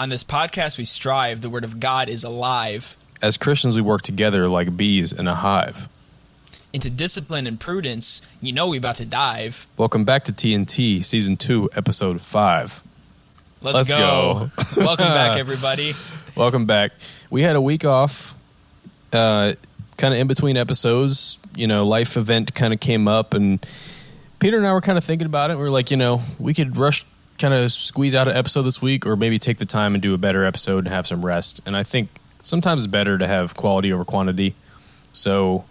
On this podcast, we strive. The word of God is alive. As Christians, we work together like bees in a hive. Into discipline and prudence, you know we about to dive. Welcome back to TNT, Season 2, Episode 5. Let's, Let's go. go. Welcome back, everybody. Welcome back. We had a week off, uh, kind of in between episodes. You know, life event kind of came up, and Peter and I were kind of thinking about it. We were like, you know, we could rush, kind of squeeze out an episode this week, or maybe take the time and do a better episode and have some rest. And I think sometimes it's better to have quality over quantity. So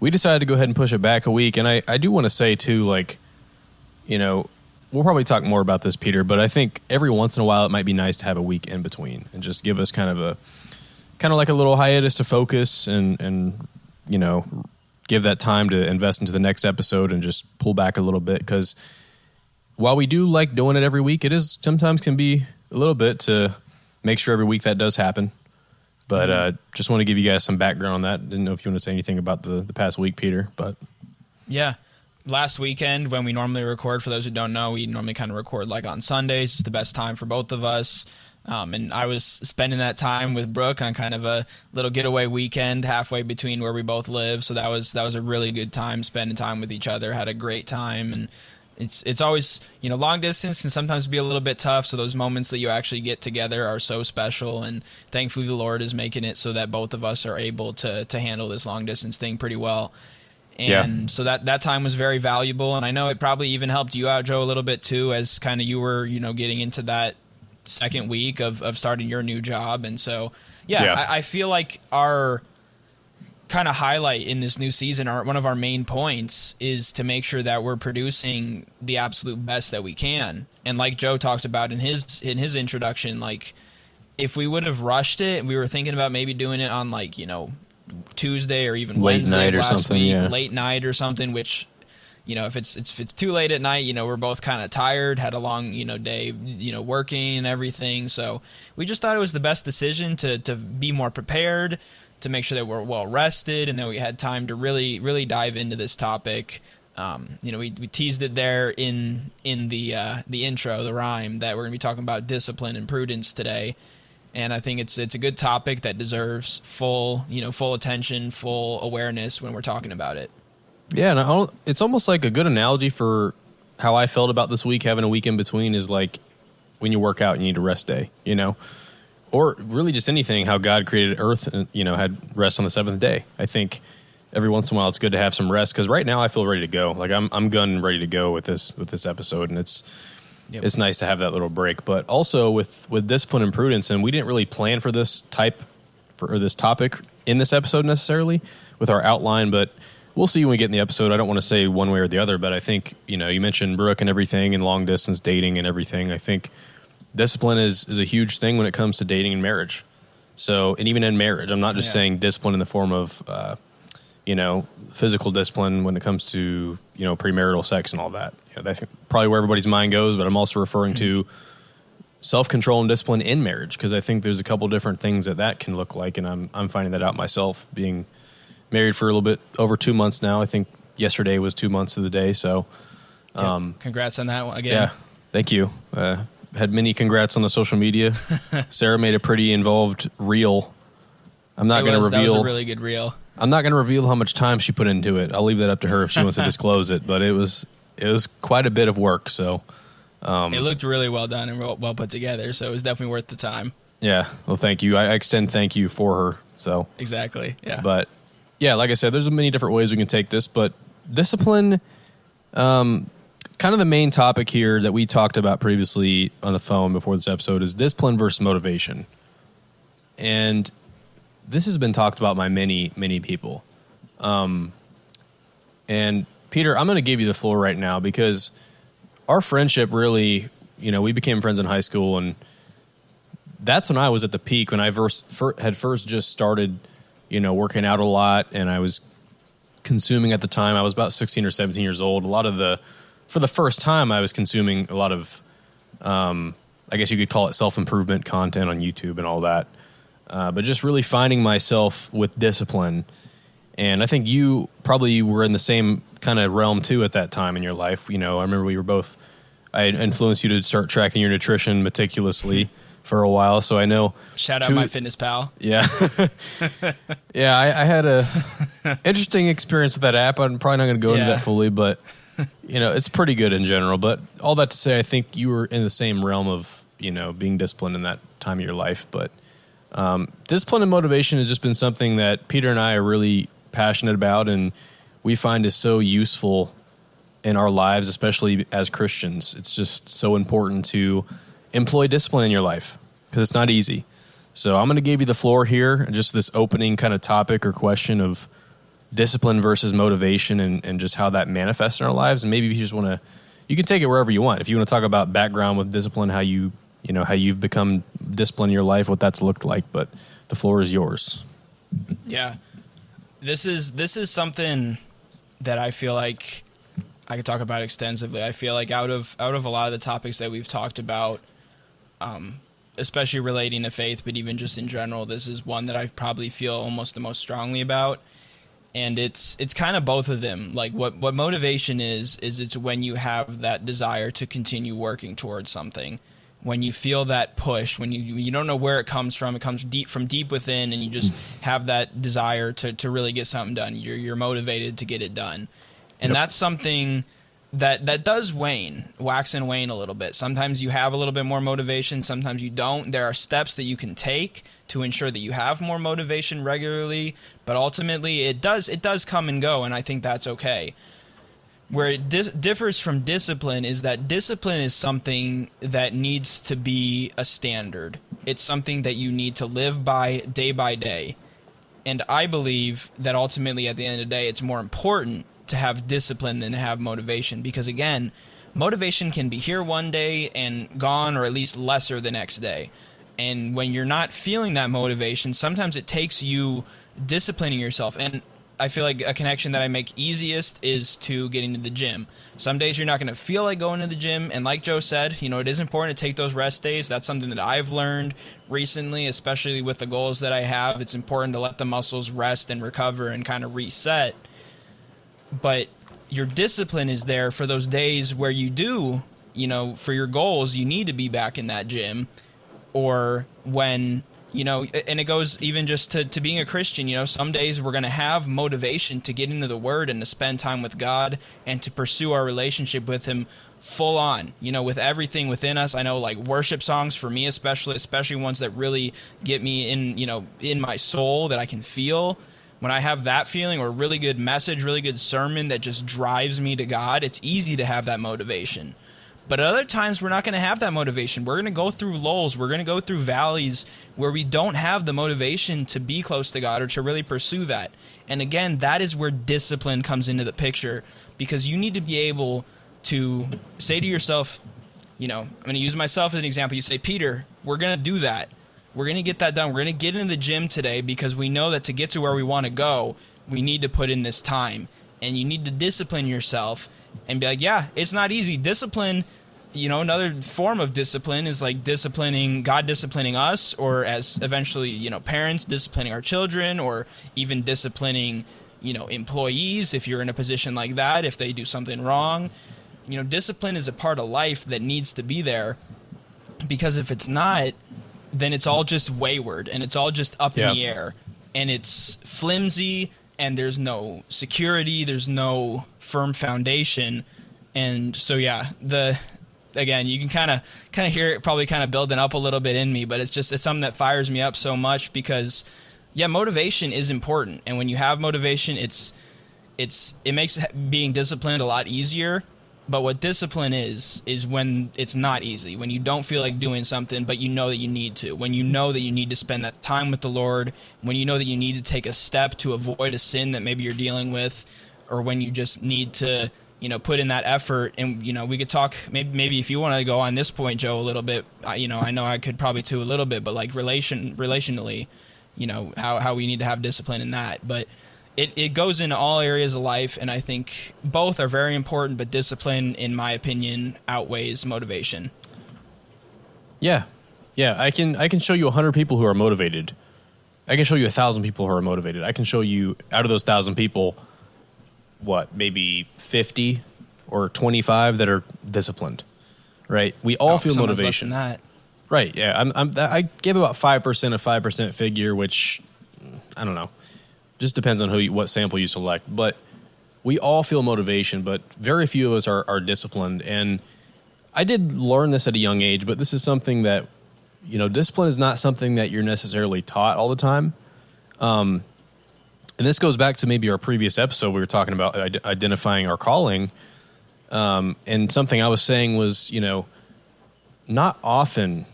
we decided to go ahead and push it back a week. And I, I do want to say, too, like, you know, we'll probably talk more about this, Peter, but I think every once in a while it might be nice to have a week in between and just give us kind of a kind of like a little hiatus to focus and and you know give that time to invest into the next episode and just pull back a little bit because while we do like doing it every week, it is sometimes can be a little bit to make sure every week that does happen. But uh, just want to give you guys some background on that. Didn't know if you want to say anything about the, the past week, Peter. But Yeah. Last weekend, when we normally record, for those who don't know, we normally kind of record like on Sundays. It's the best time for both of us. Um, and I was spending that time with Brooke on kind of a little getaway weekend halfway between where we both live. So that was that was a really good time spending time with each other. Had a great time, and it's it's always you know long distance can sometimes be a little bit tough. So those moments that you actually get together are so special, and thankfully the Lord is making it so that both of us are able to to handle this long distance thing pretty well and Yeah. so that that time was very valuable and i know it probably even helped you out joe a little bit too as kind of you were you know getting into that second week of, of starting your new job and so yeah, Yeah. I, I feel like our kind of highlight in this new season our one of our main points is to make sure that we're producing the absolute best that we can and like joe talked about in his in his introduction like if we would have rushed it we were thinking about maybe doing it on like you know tuesday or even Late wednesday night or last something, week yeah. late night or something which you know if it's it's, if it's too late at night you know we're both kind of tired had a long you know day you know working and everything so we just thought it was the best decision to to be more prepared to make sure that we're well rested and that we had time to really really dive into this topic. Um, you know we, we teased it there in in the uh, the intro the rhyme that we're going to be talking about discipline and prudence today. And I think it's it's a good topic that deserves full you know full attention full awareness when we're talking about it. Yeah, and I it's almost like a good analogy for how I felt about this week. Having a week in between is like when you work out and you need a rest day, you know, or really just anything. How God created Earth, and you know, had rest on the seventh day. I think every once in a while it's good to have some rest because right now I feel ready to go. Like I'm I'm gun ready to go with this with this episode, and it's Yep. it's nice to have that little break. But also with with discipline and prudence, and we didn't really plan for this type for or this topic in this episode necessarily with our outline, but we'll see when we get in the episode. I don't want to say one way or the other, but I think you know you mentioned Brooke and everything, and long distance dating and everything. I think discipline is is a huge thing when it comes to dating and marriage. So, and even in marriage, I'm not just Yeah. saying discipline in the form of, uh, you know, physical discipline when it comes to you know premarital sex and all that. You know, that's probably where everybody's mind goes. But I'm also referring to self control and discipline in marriage because I think there's a couple different things that that can look like, and I'm I'm finding that out myself. Being married for a little bit over two months now. I think yesterday was two months of the day. So, um, congrats on that one again yeah, thank you. Uh, had many congrats on the social media. Sarah made a pretty involved reel. I'm not going to was- That was reveal. a really good reel. I'm not going to reveal how much time she put into it. I'll leave that up to her if she wants to disclose it. But it was it was quite a bit of work. So Um, it looked really well done and well, put together, so it was definitely worth the time. yeah, well, thank you. I, I extend thank you for her. So Exactly. Yeah. But yeah, like I said, there's many different ways we can take this, but discipline, um, kind of the main topic here that we talked about previously on the phone before this episode is discipline versus motivation. And this has been talked about by many, many people. Um, and Peter, I'm going to give you the floor right now because our friendship really, you know, we became friends in high school and that's when I was at the peak when I first fir- had first just started, you know, working out a lot, and I was consuming at the time. I was about sixteen or seventeen years old. A lot of the, for the first time, I was consuming a lot of, um, I guess you could call it self improvement content on YouTube and all that. Uh, but just really finding myself with discipline, and I think you probably were in the same kind of realm too at that time in your life. You know, I remember we were both. I influenced you to start tracking your nutrition meticulously for a while, so I know. Shout out two- MyFitnessPal. Yeah, yeah. I, I had a interesting experience with that app. I'm probably not going to go into that fully, but you know, it's pretty good in general. But all that to say, I think you were in the same realm of you know being disciplined in that time of your life. But um, discipline and motivation has just been something that Peter and I are really passionate about, and we find is so useful in our lives, especially as Christians. It's just so important to employ discipline in your life because it's not easy. So I'm going to give you the floor here, just this opening kind of topic or question of discipline versus motivation and, and just how that manifests in our lives. And maybe if you just want to, you can take it wherever you want. If you want to talk about background with discipline, how you, you know, how you've become disciplined in your life, what that's looked like, but the floor is yours. Yeah. This is this is something that I feel like I could talk about extensively. I feel like out of out of a lot of the topics that we've talked about, um, especially relating to faith, but even just in general, this is one that I probably feel almost the most strongly about. And it's it's kind of both of them. Like what what motivation is is it's when you have that desire to continue working towards something. When you feel that push, when you you don't know where it comes from, it comes deep from deep within, and you just have that desire to to really get something done. You're you're motivated to get it done, and Yep. that's something that that does wane, wax and wane a little bit. Sometimes you have a little bit more motivation, sometimes you don't. There are steps that you can take to ensure that you have more motivation regularly, but ultimately it does it does come and go, and I think that's okay. Where it dis- differs from discipline is that discipline is something that needs to be a standard. It's something that you need to live by day by day. And I believe that ultimately, at the end of the day, it's more important to have discipline than to have motivation. Because again, motivation can be here one day and gone, or at least lesser the next day. And when you're not feeling that motivation, sometimes it takes you disciplining yourself. And I feel like a connection that I make easiest is to getting to the gym. Some days you're not going to feel like going to the gym, and like Joe said, you know, it is important to take those rest days. That's something that I've learned recently, especially with the goals that I have. It's important to let the muscles rest and recover and kind of reset. But your discipline is there for those days where you do, you know, for your goals, you need to be back in that gym or when you know and it goes even just to, to being a christian you know some days we're going to have motivation to get into the word and to spend time with god and to pursue our relationship with him full on you know with everything within us. I know like worship songs for me especially especially ones that really get me in you know in my soul that i can feel when i have that feeling or really good message really good sermon that just drives me to god it's easy to have that motivation but at other times, we're not going to have that motivation. We're going to go through lulls. We're going to go through valleys where we don't have the motivation to be close to God or to really pursue that. And again, that is where discipline comes into the picture because you need to be able to say to yourself, you know, I'm going to use myself as an example. You say, Peter, we're going to do that. We're going to get that done. We're going to get into the gym today because we know that to get to where we want to go, we need to put in this time. And you need to discipline yourself and be like, yeah, it's not easy. Discipline you know another form of discipline is like disciplining god disciplining us or as eventually you know parents disciplining our children or even disciplining you know employees if you're in a position like that if they do something wrong you know discipline is a part of life that needs to be there because if it's not then it's all just wayward and it's all just up Yeah. in the air. And it's flimsy and there's no security there's no firm foundation. And so yeah the again you can kind of kind of hear it probably kind of building up a little bit in me but it's just it's something that fires me up so much because yeah motivation is important. And when you have motivation it's it's it makes being disciplined a lot easier but what discipline is is when it's not easy when you don't feel like doing something but you know that you need to. When you know that you need to spend that time with the lord when you know that you need to take a step to avoid a sin that maybe you're dealing with or when you just need to you know put in that effort. And you know we could talk maybe maybe if you want to go on this point joe a little bit I, you know i know i could probably too a little bit but like relation relationally you know how, how we need to have discipline in that. But it, it goes into all areas of life and i think both are very important but discipline in my opinion outweighs motivation Yeah, yeah. I can I can show you hundred people who are motivated. I can show you a thousand people who are motivated. I can show you out of those thousand people, what maybe fifty or twenty five that are disciplined. Right? We all Oh, feel motivation. that Right. Yeah. I'm, I'm, I give about five percent a five percent figure, which mm, I don't know. Just depends on who, you, what sample you select. But we all feel motivation, but very few of us are, are disciplined. And I did learn this at a young age, but this is something that you know, discipline is not something that you're necessarily taught all the time. Um, and this goes back to maybe our previous episode. We were talking about identifying our calling. Um, and something I was saying was, you know, not often,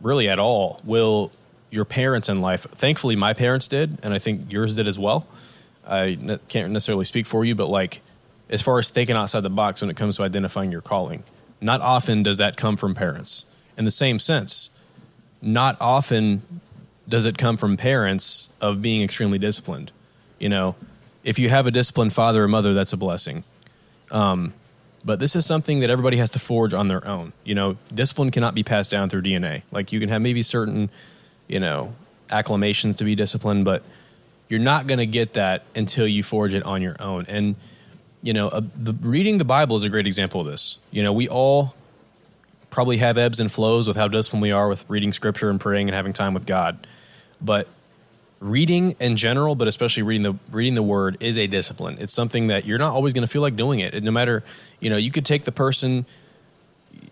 really at all, will your parents in life, thankfully, my parents did, and I think yours did as well. I ne- can't necessarily speak for you, but like, as far as thinking outside the box when it comes to identifying your calling, not often does that come from parents. In the same sense, not often does it come from parents of being extremely disciplined. You know, if you have a disciplined father or mother, that's a blessing. Um, but this is something that everybody has to forge on their own. You know, discipline cannot be passed down through DNA. Like you can have maybe certain, you know, acclamations to be disciplined, but you're not going to get that until you forge it on your own. And you know, uh, the, reading the Bible is a great example of this. You know, we all probably have ebbs and flows with how disciplined we are with reading scripture and praying and having time with God. But reading in general, but especially reading the reading the word is a discipline. It's something that you're not always going to feel like doing it. And no matter, you know, you could take the person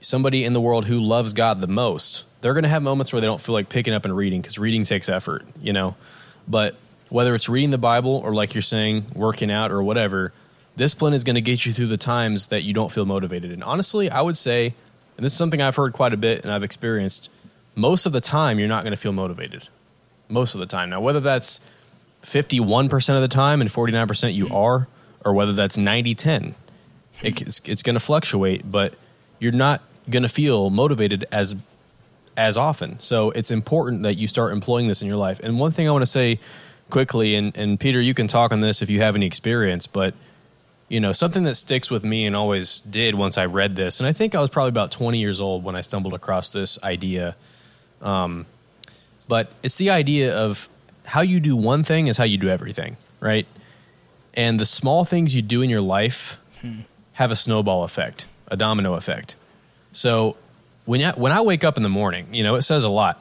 somebody in the world who loves God the most. They're going to have moments where they don't feel like picking up and reading cuz reading takes effort, you know. But whether it's reading the Bible or like you're saying working out or whatever, discipline is going to get you through the times that you don't feel motivated. And honestly, I would say and this is something I've heard quite a bit and I've experienced, most of the time you're not going to feel motivated. Most of the time. Now, whether that's 51% of the time and 49% you are, or whether that's 90 10, it's, it's going to fluctuate, but you're not going to feel motivated as as often. So it's important that you start employing this in your life. And one thing I want to say quickly, and, and Peter, you can talk on this if you have any experience, but you know, something that sticks with me and always did once I read this, and I think I was probably about 20 years old when I stumbled across this idea. Um, but it's the idea of how you do one thing is how you do everything, right? And the small things you do in your life hmm. have a snowball effect, a domino effect. So when I, when I wake up in the morning, you know, it says a lot.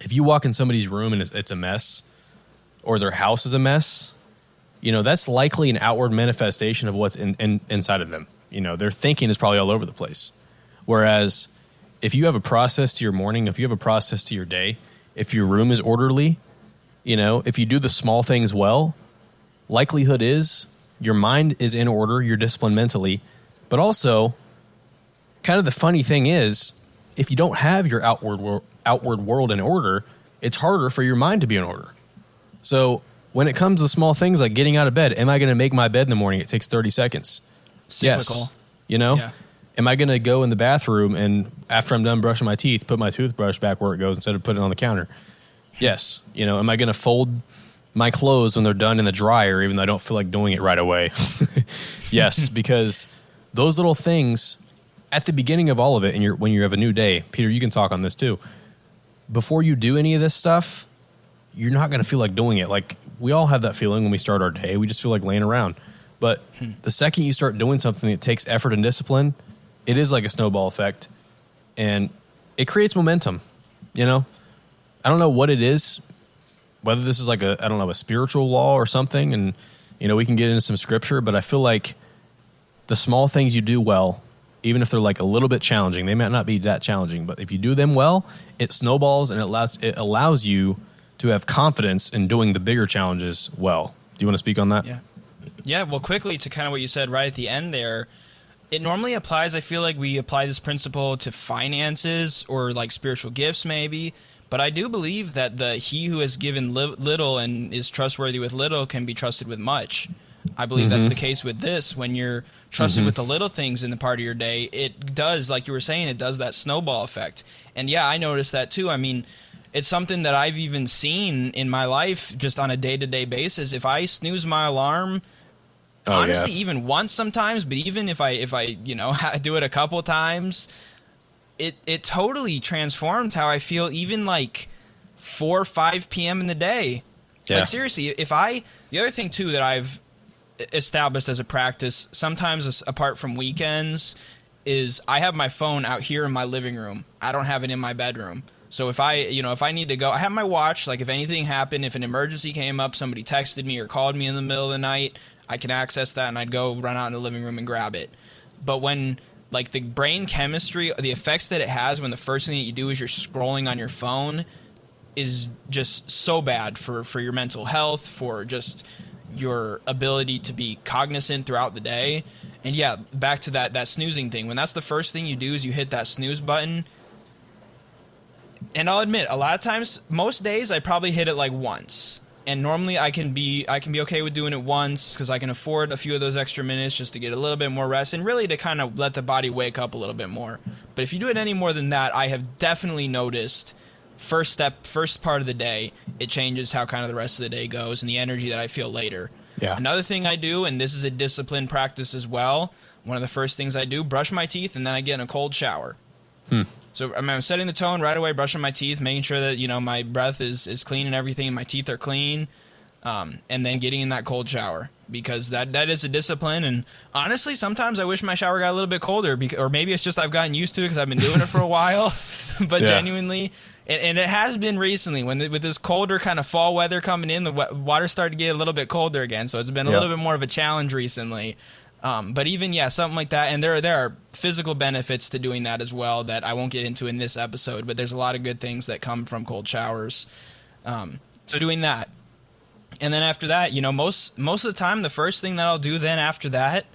If you walk in somebody's room and it's, it's a mess, or their house is a mess, you know that's likely an outward manifestation of what's in, in, inside of them you know their thinking is probably all over the place whereas if you have a process to your morning if you have a process to your day if your room is orderly you know if you do the small things well likelihood is your mind is in order you're disciplined mentally but also kind of the funny thing is if you don't have your outward outward world in order it's harder for your mind to be in order so when it comes to small things like getting out of bed, am I going to make my bed in the morning? It takes 30 seconds. Cyclical. Yes. You know? Yeah. Am I going to go in the bathroom and after I'm done brushing my teeth, put my toothbrush back where it goes instead of putting it on the counter? Yes. You know, am I going to fold my clothes when they're done in the dryer even though I don't feel like doing it right away? yes, because those little things at the beginning of all of it and you're, when you have a new day, Peter, you can talk on this too. Before you do any of this stuff, you're not going to feel like doing it. Like we all have that feeling when we start our day. We just feel like laying around. But hmm. the second you start doing something that takes effort and discipline, it is like a snowball effect and it creates momentum. You know, I don't know what it is, whether this is like a, I don't know, a spiritual law or something. And, you know, we can get into some scripture, but I feel like the small things you do well, even if they're like a little bit challenging, they might not be that challenging, but if you do them well, it snowballs and it allows, it allows you to have confidence in doing the bigger challenges well. Do you want to speak on that? Yeah. Yeah, well, quickly to kind of what you said right at the end there, it normally applies. I feel like we apply this principle to finances or like spiritual gifts, maybe. But I do believe that the he who has given li- little and is trustworthy with little can be trusted with much. I believe mm-hmm. that's the case with this. When you're trusted mm-hmm. with the little things in the part of your day, it does, like you were saying, it does that snowball effect. And yeah, I noticed that too. I mean, it's something that I've even seen in my life just on a day to day basis. If I snooze my alarm, oh, honestly, yeah. even once sometimes, but even if I if I you know do it a couple times, it it totally transforms how I feel. Even like four or five p.m. in the day. Yeah. Like seriously, if I the other thing too that I've established as a practice, sometimes apart from weekends, is I have my phone out here in my living room. I don't have it in my bedroom. So if I, you know, if I need to go, I have my watch. Like if anything happened, if an emergency came up, somebody texted me or called me in the middle of the night, I can access that and I'd go run out in the living room and grab it. But when like the brain chemistry, the effects that it has when the first thing that you do is you're scrolling on your phone is just so bad for for your mental health, for just your ability to be cognizant throughout the day. And yeah, back to that that snoozing thing. When that's the first thing you do is you hit that snooze button. And I'll admit, a lot of times, most days I probably hit it like once. And normally I can be I can be okay with doing it once because I can afford a few of those extra minutes just to get a little bit more rest and really to kind of let the body wake up a little bit more. But if you do it any more than that, I have definitely noticed first step, first part of the day, it changes how kind of the rest of the day goes and the energy that I feel later. Yeah. Another thing I do, and this is a disciplined practice as well. One of the first things I do, brush my teeth, and then I get in a cold shower. Hmm. So I mean, I'm setting the tone right away, brushing my teeth, making sure that you know my breath is is clean and everything, and my teeth are clean, um, and then getting in that cold shower because that that is a discipline. And honestly, sometimes I wish my shower got a little bit colder, because, or maybe it's just I've gotten used to it because I've been doing it for a while. but Yeah. genuinely, and, and it has been recently when the, with this colder kind of fall weather coming in, the wa- water started to get a little bit colder again. So it's been a Yeah. little bit more of a challenge recently. Um, but even yeah, something like that, and there are, there are physical benefits to doing that as well that I won't get into in this episode. But there's a lot of good things that come from cold showers. Um, so doing that, and then after that, you know, most most of the time, the first thing that I'll do then after that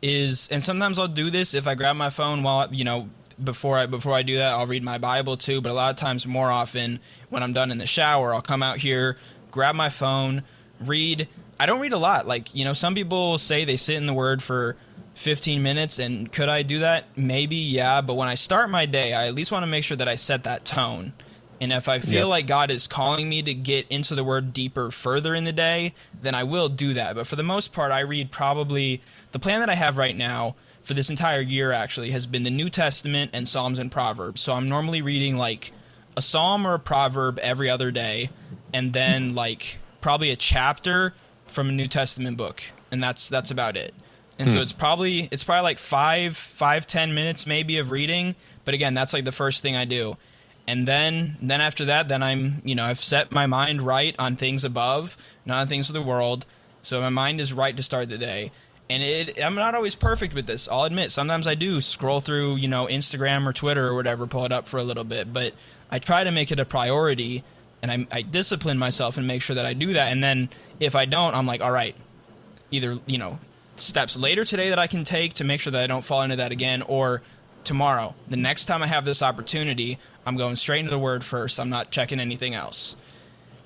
is, and sometimes I'll do this if I grab my phone while you know before I before I do that, I'll read my Bible too. But a lot of times, more often, when I'm done in the shower, I'll come out here, grab my phone, read. I don't read a lot. Like you know, some people say they sit in the Word for 15 minutes, and could I do that? Maybe, yeah. But when I start my day, I at least want to make sure that I set that tone. And if I feel like God is calling me to get into the word deeper further in the day, then I will do that. But for the most part, I read probably the plan that I have right now for this entire year actually has been the New Testament and Psalms and Proverbs. So I'm normally reading like a psalm or a proverb every other day and then like probably a chapter from a New Testament book. And that's that's about it. And so Hmm. it's probably it's probably like five, five, ten minutes maybe of reading. But again, that's like the first thing I do and then then after that then i'm you know i've set my mind right on things above not on things of the world so my mind is right to start the day and it i'm not always perfect with this i'll admit sometimes i do scroll through you know instagram or twitter or whatever pull it up for a little bit but i try to make it a priority and i, I discipline myself and make sure that i do that and then if i don't i'm like all right either you know steps later today that I can take to make sure that I don't fall into that again, or tomorrow, the next time I have this opportunity, I'm going straight into the word first. I'm not checking anything else.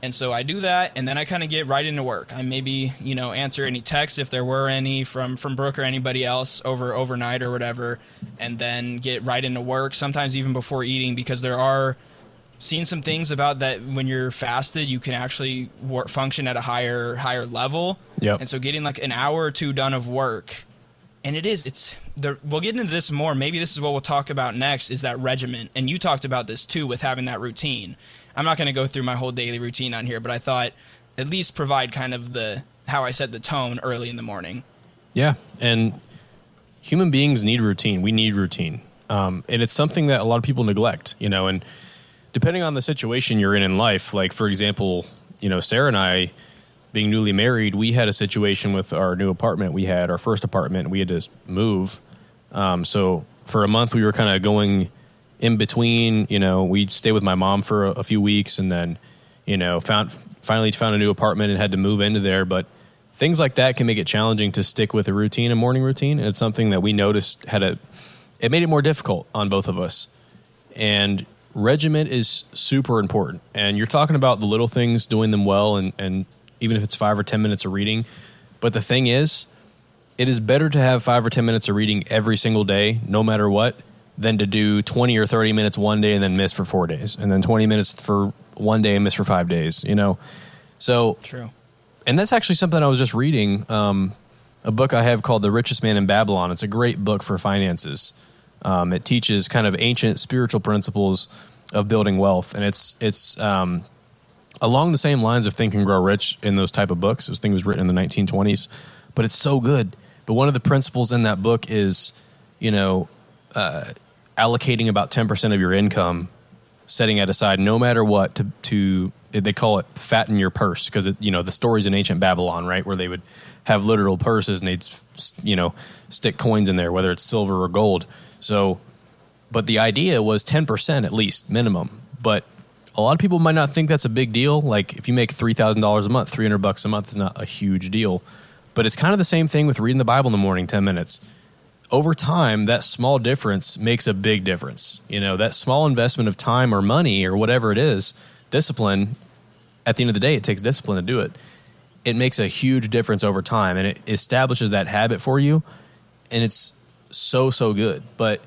And so I do that, and then I kind of get right into work. I maybe you know answer any texts if there were any from from Brooke or anybody else over overnight or whatever, and then get right into work. Sometimes even before eating, because there are seen some things about that when you're fasted, you can actually work, function at a higher higher level. Yep. And so getting like an hour or two done of work, and it is it's the, we'll get into this more. Maybe this is what we'll talk about next. Is that regiment? And you talked about this too with having that routine. I'm not going to go through my whole daily routine on here, but I thought at least provide kind of the how I set the tone early in the morning. Yeah, and human beings need routine. We need routine, um, and it's something that a lot of people neglect. You know, and depending on the situation you're in in life, like for example, you know, Sarah and I, being newly married, we had a situation with our new apartment. We had our first apartment. We had to move, um, so for a month we were kind of going in between. You know, we stayed with my mom for a, a few weeks, and then you know found finally found a new apartment and had to move into there, but things like that can make it challenging to stick with a routine, a morning routine. And it's something that we noticed had a, it made it more difficult on both of us. And regiment is super important. And you're talking about the little things, doing them well, and, and even if it's five or 10 minutes of reading. But the thing is, it is better to have five or 10 minutes of reading every single day, no matter what, than to do 20 or 30 minutes one day and then miss for four days, and then 20 minutes for one day and miss for five days, you know? So True. and that's actually something I was just reading. Um, a book I have called The Richest Man in Babylon. It's a great book for finances. Um, it teaches kind of ancient spiritual principles of building wealth, and it's it's um, along the same lines of Think and Grow Rich in those type of books. This thing was written in the 1920s, but it's so good. But one of the principles in that book is, you know, uh, allocating about 10% of your income, setting it aside no matter what to, to they call it fatten your purse because it you know the stories in ancient Babylon, right, where they would have literal purses and they'd you know stick coins in there, whether it's silver or gold. So, but the idea was 10% at least minimum. But a lot of people might not think that's a big deal. Like if you make $3,000 a month, 300 bucks a month is not a huge deal. But it's kind of the same thing with reading the Bible in the morning, 10 minutes. Over time, that small difference makes a big difference. You know, that small investment of time or money or whatever it is, discipline, at the end of the day, it takes discipline to do it. It makes a huge difference over time and it establishes that habit for you. And it's so, so good. But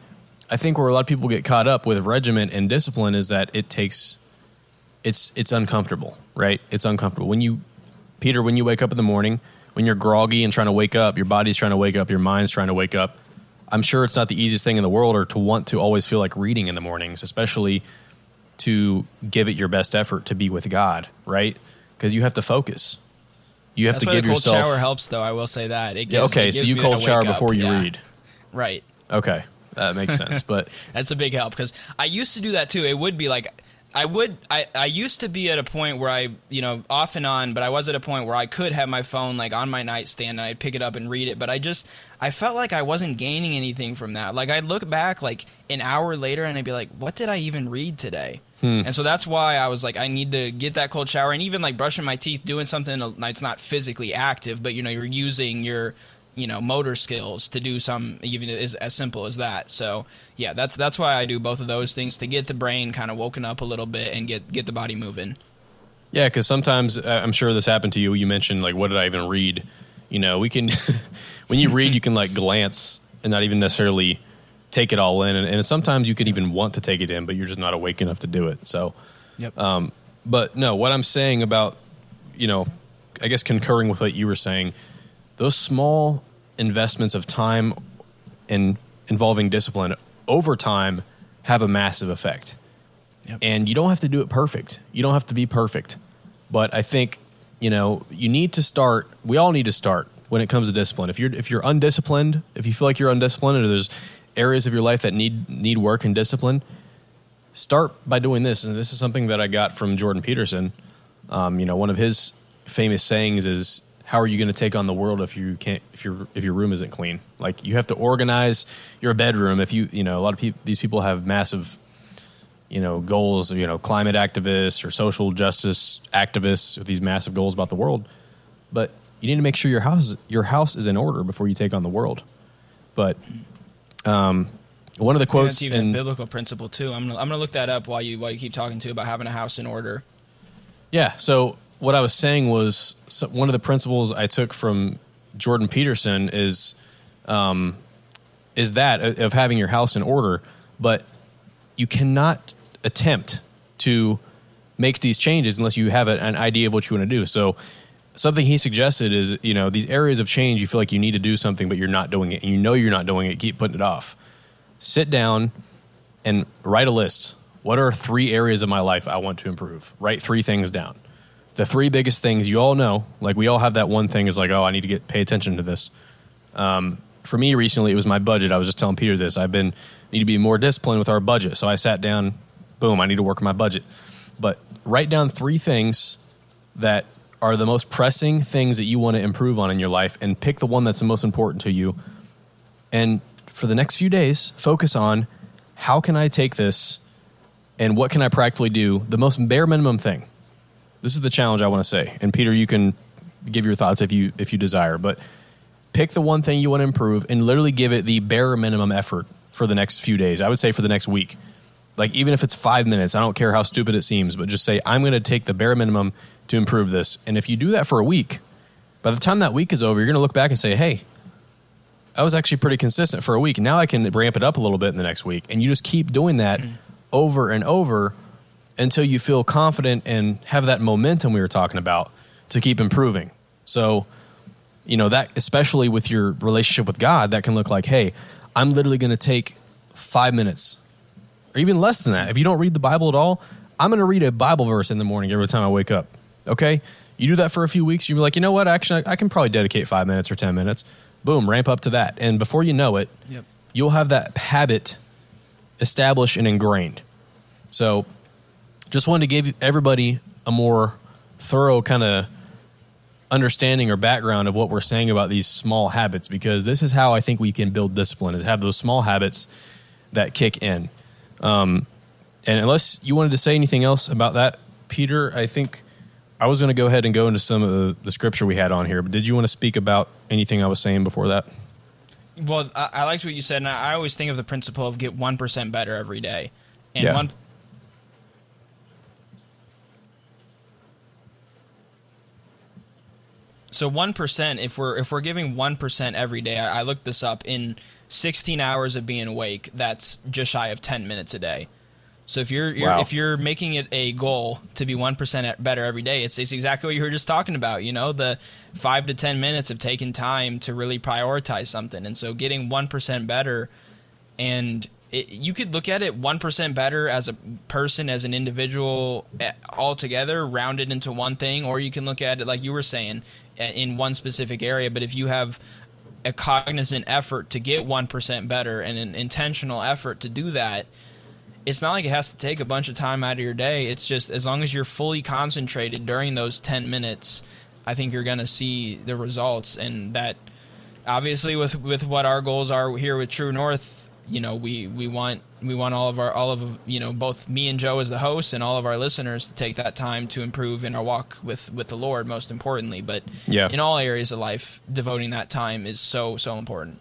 I think where a lot of people get caught up with regiment and discipline is that it takes it's it's uncomfortable, right? It's uncomfortable. When you Peter, when you wake up in the morning, when you're groggy and trying to wake up, your body's trying to wake up, your mind's trying to wake up. I'm sure it's not the easiest thing in the world or to want to always feel like reading in the mornings, especially to give it your best effort to be with God, right? Because you have to focus. You have That's to give the cold yourself. shower helps, though. I will say that. It gives, Yeah, okay, it so you cold shower up. before you Yeah. read. Right. Okay, that makes sense. But That's a big help because I used to do that too. It would be like I would I, I used to be at a point where I you know off and on, but I was at a point where I could have my phone like on my nightstand and I'd pick it up and read it. But I just I felt like I wasn't gaining anything from that. Like I'd look back like an hour later and I'd be like, what did I even read today? And so that's why I was like, I need to get that cold shower and even like brushing my teeth, doing something that's not physically active, but you know you're using your you know motor skills to do some even as, as simple as that so yeah that's that's why i do both of those things to get the brain kind of woken up a little bit and get get the body moving Yeah, because sometimes uh, I'm sure this happened to you. You mentioned like, what did I even read? You know, we can when you read, you can like glance and not even necessarily take it all in, and, and sometimes you could even want to take it in, but you're just not awake enough to do it. So, yep um, but no, what I'm saying about you know, I guess concurring with what you were saying, those small investments of time and involving discipline over time have a massive effect. Yep. And you don't have to do it perfect. You don't have to be perfect. But I think, you know, you need to start, we all need to start when it comes to discipline. If you're if you're undisciplined, if you feel like you're undisciplined or there's areas of your life that need need work and discipline, start by doing this. And this is something that I got from Jordan Peterson. Um, you know, one of his famous sayings is, "How are you going to take on the world if you can't if your if your room isn't clean? Like you have to organize your bedroom. If you you know a lot of people these people have massive you know goals. You know, climate activists or social justice activists with these massive goals about the world, but you need to make sure your house your house is in order before you take on the world. But um, one of the quotes that's even in a biblical principle too i'm gonna i'm gonna look that up while you while you keep talking to about having a house in order Yeah. So what I was saying was so one of the principles I took from Jordan Peterson is um, is that of of having your house in order, but you cannot attempt to make these changes unless you have a- an idea of what you want to do. So something he suggested is you know these areas of change you feel like you need to do something but you're not doing it and you know you're not doing it keep putting it off sit down and write a list. What are three areas of my life I want to improve? Write three things down. The three biggest things you all know, like we all have that one thing is like, oh, I need to get pay attention to this. Um, for me recently, it was my budget. I was just telling Peter this. I've been need to be more disciplined with our budget. So I sat down, boom, I need to work on my budget. But write down three things that are the most pressing things that you want to improve on in your life and pick the one that's the most important to you. And for the next few days focus on how can i take this and what can i practically do? The most bare minimum thing. This is the challenge i want to say. And peter you can give your thoughts if you if you desire but pick the one thing you want to improve and literally give it the bare minimum effort for the next few days. I would say for the next week. Like even if it's five minutes i don't care how stupid it seems but just say i'm going to take the bare minimum to improve this and if you do that for a week by the time that week is over you're going to look back and say hey I was actually pretty consistent for a week. Now I can ramp it up a little bit in the next week. And you just keep doing that mm-hmm. over and over until you feel confident and have that momentum we were talking about to keep improving. So, you know, that especially with your relationship with God, that can look like, hey, I'm literally going to take five minutes or even less than that. If you don't read the Bible at all, I'm going to read a Bible verse in the morning every time I wake up. Okay? You do that for a few weeks, you'll be like, you know what? Actually, I can probably dedicate five minutes or 10 minutes. Boom, ramp up to that. And before you know it, Yep. you'll have that habit established and ingrained. So, just wanted to give everybody a more thorough kind of understanding or background of what we're saying about these small habits because this is how I think we can build discipline is have those small habits that kick in. Um, and unless you wanted to say anything else about that, Peter, I think I was going to go ahead and go into some of the, scripture we had on here. But did you want to speak about anything I was saying before that? Well, I, I liked what you said, and I, I always think of the principle of get one percent better every day, and Yeah. one So one percent, if we're if we're giving one percent every day, I, I looked this up in sixteen hours of being awake. That's just shy of ten minutes a day. So if you're, you're Wow. if you're making it a goal to be one percent better every day, it's it's exactly what you were just talking about. You know, the five to ten minutes of taking time to really prioritize something, and so getting one percent better and it, you could look at it 1% better as a person as an individual eh, altogether rounded into one thing or you can look at it like you were saying in one specific area but if you have a cognizant effort to get 1% better and an intentional effort to do that it's not like it has to take a bunch of time out of your day it's just as long as you're fully concentrated during those 10 minutes i think you're going to see the results and that obviously with with what our goals are here with True North, you know, we we want we want all of our all of you know both me and Joe as the host and all of our listeners to take that time to improve in our walk with with the Lord most importantly, but Yeah. in all areas of life, devoting that time is so so important.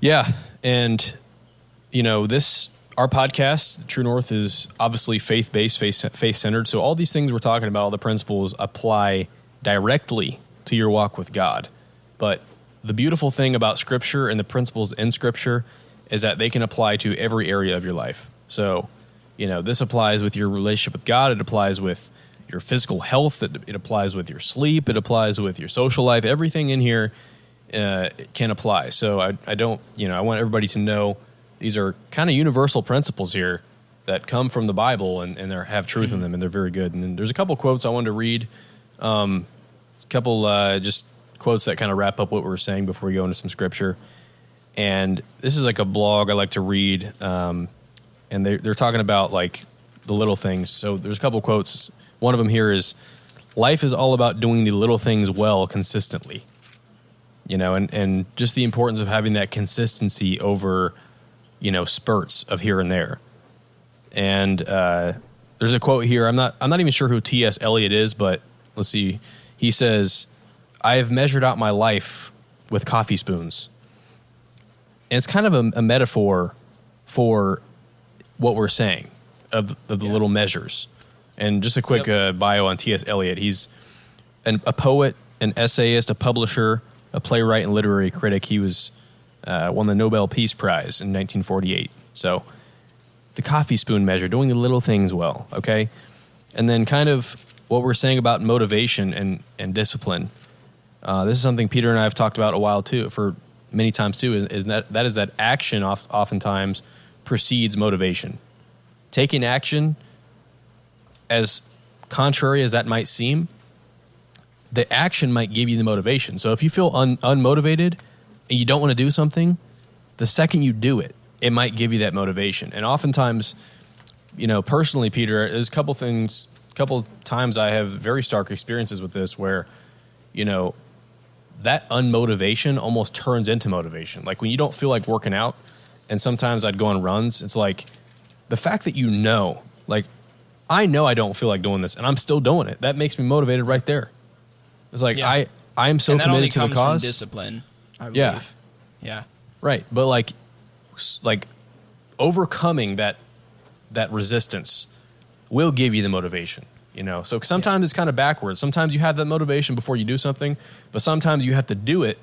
Yeah, and you know this our podcast, True North, is obviously faith based, faith centered. So all these things we're talking about, all the principles apply directly to your walk with God. But the beautiful thing about Scripture and the principles in Scripture is that they can apply to every area of your life. So, you know, this applies with your relationship with God. It applies with your physical health. It, it applies with your sleep. It applies with your social life. Everything in here uh, can apply. So I, I don't, you know, I want everybody to know these are kind of universal principles here that come from the Bible and, and they have truth in them and they're very good. And there's a couple quotes I wanted to read. Um, a couple uh, just quotes that kind of wrap up what we were saying before we go into some scripture. And this is like a blog I like to read. Um, and they're, they're talking about like the little things. So there's a couple quotes. One of them here is life is all about doing the little things well consistently you know, and, and just the importance of having that consistency over, you know, spurts of here and there. And uh, there's a quote here. I'm not I'm not even sure who T.S. Eliot is, but let's see. He says, "I have measured out my life with coffee spoons." And it's kind of a, a metaphor for what we're saying of, of the Yeah. little measures. And just a quick Yep. uh, bio on T.S. Eliot. He's an, a poet, an essayist, a publisher, a playwright, and literary critic. He was uh, won the Nobel Peace Prize in 1948. So, the coffee spoon measure, doing the little things well, okay, and then kind of what we're saying about motivation and and discipline. Uh, this is something Peter and I have talked about a while too, for many times too. Is, is that that is that action oft, oftentimes precedes motivation. Taking action, as contrary as that might seem, the action might give you the motivation. So if you feel un- unmotivated and you don't want to do something, the second you do it, it might give you that motivation. And oftentimes, you know, personally, Peter, there's a couple things, a couple times I have very stark experiences with this where, you know, that unmotivation almost turns into motivation. Like when you don't feel like working out, and sometimes I'd go on runs, it's like the fact that you know, like, I know I don't feel like doing this, and I'm still doing it. That makes me motivated right there. It's like Yeah. I I am so and that only committed to the cause. discipline. I believe. Yeah. Yeah. Right, but like, like overcoming that that resistance will give you the motivation. You know, so sometimes it's kind of backwards. Sometimes you have that motivation before you do something, but sometimes you have to do it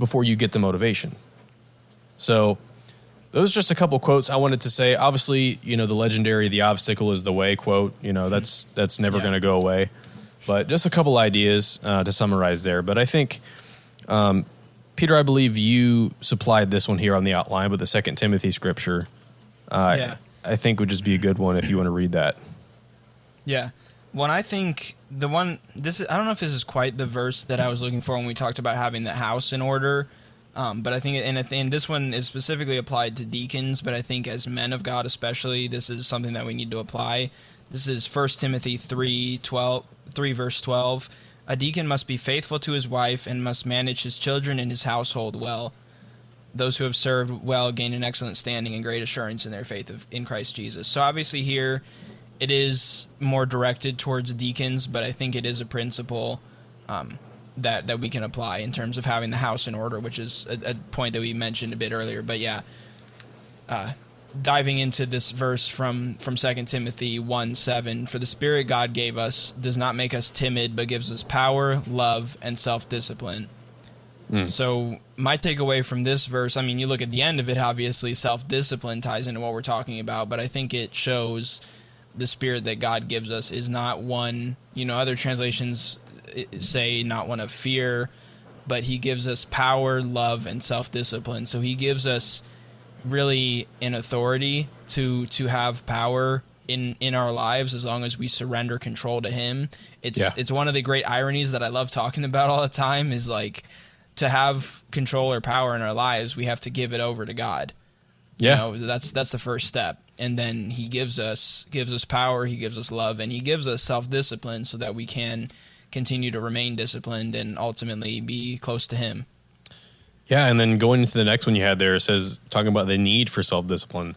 before you get the motivation. So, those are just a couple quotes I wanted to say. Obviously, you know the legendary "the obstacle is the way" quote. You know that's that's never Yeah. going to go away. But just a couple ideas uh, to summarize there. But I think um, Peter, I believe you supplied this one here on the outline, but the Second Timothy scripture, uh, Yeah. I think would just be a good one if you want to read that. Yeah. When I think the one this is, I don't know if this is quite the verse that I was looking for when we talked about having the house in order, Um, but I think, and, and this one is specifically applied to deacons, but I think as men of God, especially, this is something that we need to apply. This is 1 Timothy 3, 12, 3 verse 12. A deacon must be faithful to his wife and must manage his children and his household well. Those who have served well gain an excellent standing and great assurance in their faith of, in Christ Jesus. So obviously here, it is more directed towards deacons, but I think it is a principle um, that that we can apply in terms of having the house in order, which is a, a point that we mentioned a bit earlier. But yeah, uh, diving into this verse from from Second Timothy one seven, for the Spirit God gave us does not make us timid, but gives us power, love, and self discipline. So my takeaway from this verse, I mean, you look at the end of it, obviously self discipline ties into what we're talking about, but I think it shows the spirit that God gives us is not one, you know, other translations eh, say not one of fear, but he gives us power, love, and self discipline. So he gives us really an authority to to have power in in our lives as long as we surrender control to him. It's Yeah. it's one of the great ironies that I love talking about all the time is like to have control or power in our lives, we have to give it over to God. Yeah. You know, that's that's the first step. And then he gives us gives us power, he gives us love, and he gives us self discipline so that we can continue to remain disciplined and ultimately be close to him. Yeah, and then going into the next one you had there, it says talking about the need for self discipline.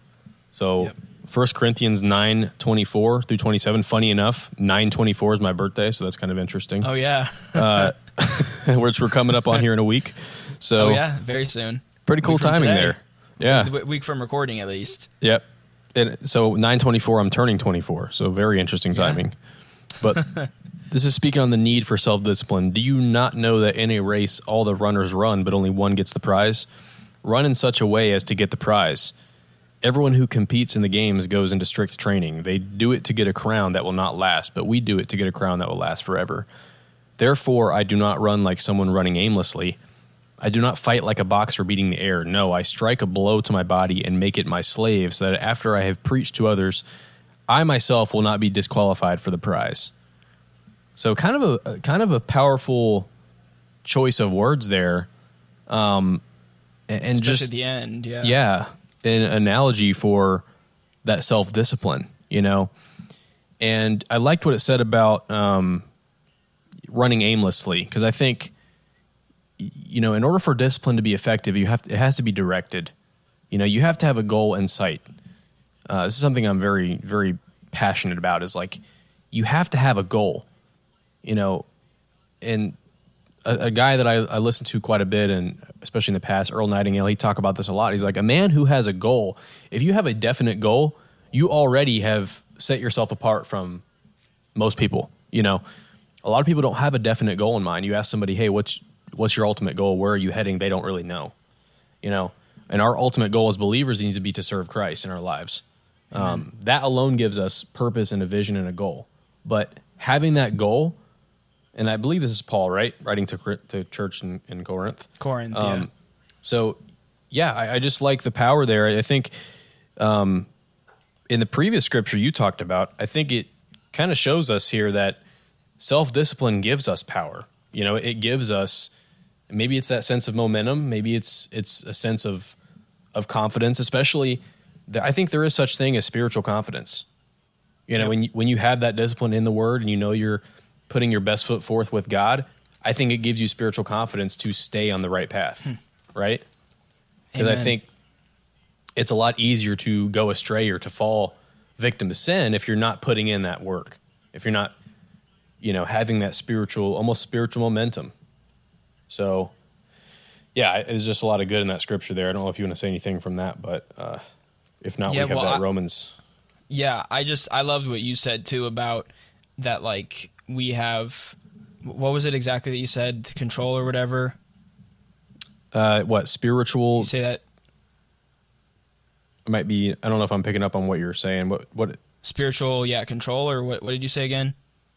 So Yep. First Corinthians nine twenty four through twenty seven. Funny enough, nine twenty four is my birthday, so that's kind of interesting. Oh yeah. Uh, which we're coming up on here in a week. So oh yeah, very soon. pretty cool timing there. Yeah. Week from recording at least. Yep. And so 924, I'm turning 24. So very interesting timing. But this is speaking on the need for self discipline. Do you not know that in a race, all the runners run, but only one gets the prize? Run in such a way as to get the prize. Everyone who competes in the games goes into strict training. They do it to get a crown that will not last, but we do it to get a crown that will last forever. Therefore, I do not run like someone running aimlessly. I do not fight like a boxer beating the air. No, I strike a blow to my body and make it my slave, so that after I have preached to others, I myself will not be disqualified for the prize. So, kind of a kind of a powerful choice of words there, um, and, and just at the end. Yeah. yeah, an analogy for that self discipline, you know. And I liked what it said about um, running aimlessly because I think, you know, in order for discipline to be effective, you have to, it has to be directed. You know, you have to have a goal in sight. Uh, this is something I'm very, very passionate about. Is like you have to have a goal. You know, and a, a guy that I, I listen to quite a bit, and especially in the past, Earl Nightingale, he talk about this a lot. He's like a man who has a goal. If you have a definite goal, you already have set yourself apart from most people. You know, a lot of people don't have a definite goal in mind. You ask somebody, "Hey, what's what's your ultimate goal? Where are you heading?" They don't really know. You know, and our ultimate goal as believers needs to be to serve Christ in our lives. Um, that alone gives us purpose and a vision and a goal. But having that goal, and I believe this is Paul, right, writing to to church in, in Corinth. Corinth. Um, yeah. So, yeah, I, I just like the power there. I think um, in the previous scripture you talked about, I think it kind of shows us here that self discipline gives us power. You know, it gives us maybe it's that sense of momentum, maybe it's it's a sense of of confidence, especially. The, I think there is such thing as spiritual confidence. You know, Yep. when you, when you have that discipline in the Word and you know you're putting your best foot forth with God, I think it gives you spiritual confidence to stay on the right path, right? Because I think it's a lot easier to go astray or to fall victim to sin if you're not putting in that work. If you're not, you know, having that spiritual, almost spiritual momentum. So, yeah, there's just a lot of good in that scripture there. I don't know if you want to say anything from that, but uh, if not, Yeah, we have well, that I- Romans. Yeah, I just I loved what you said too about that like we have what was it exactly that you said control or whatever Uh, what spiritual you say that might be? I don't know if I'm picking up on what you're saying. What what spiritual yeah control or what what did you say again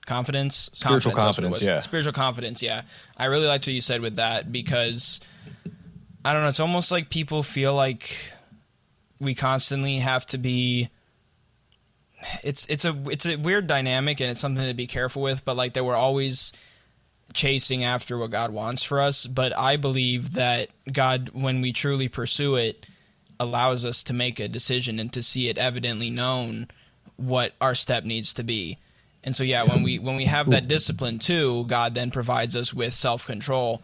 confidence Spiritual it confidence, was. yeah. spiritual confidence yeah i really liked what you said with that because i don't know it's almost like people feel like we constantly have to be it's it's a it's a weird dynamic and it's something to be careful with but like that we're always chasing after what God wants for us, but I believe that God, when we truly pursue it, allows us to make a decision and to see it evidently known what our step needs to be. And so yeah, when we when we have that discipline too, God then provides us with self-control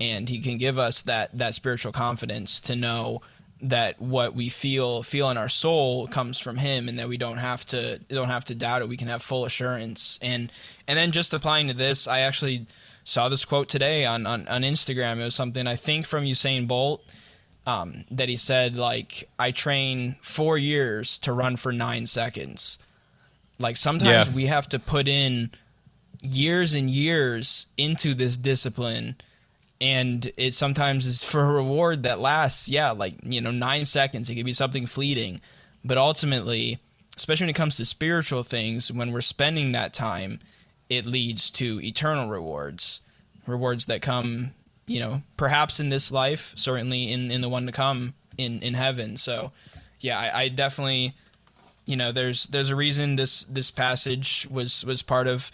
and he can give us that that spiritual confidence to know that what we feel feel in our soul comes from him and that we don't have to don't have to doubt it. We can have full assurance. And and then just applying to this i actually saw this quote today on on, on instagram. It was something i think from usain bolt um, that he said like i train four years to run for nine seconds. Like sometimes Yeah. we have to put in years and years into this discipline and it sometimes is for a reward that lasts yeah like you know 9 seconds. It could be something fleeting. But ultimately especially when it comes to spiritual things when we're spending that time it leads to eternal rewards. Rewards that come you know perhaps in this life certainly in in the one to come in in heaven. So yeah i, I definitely you know there's there's a reason this this passage was was part of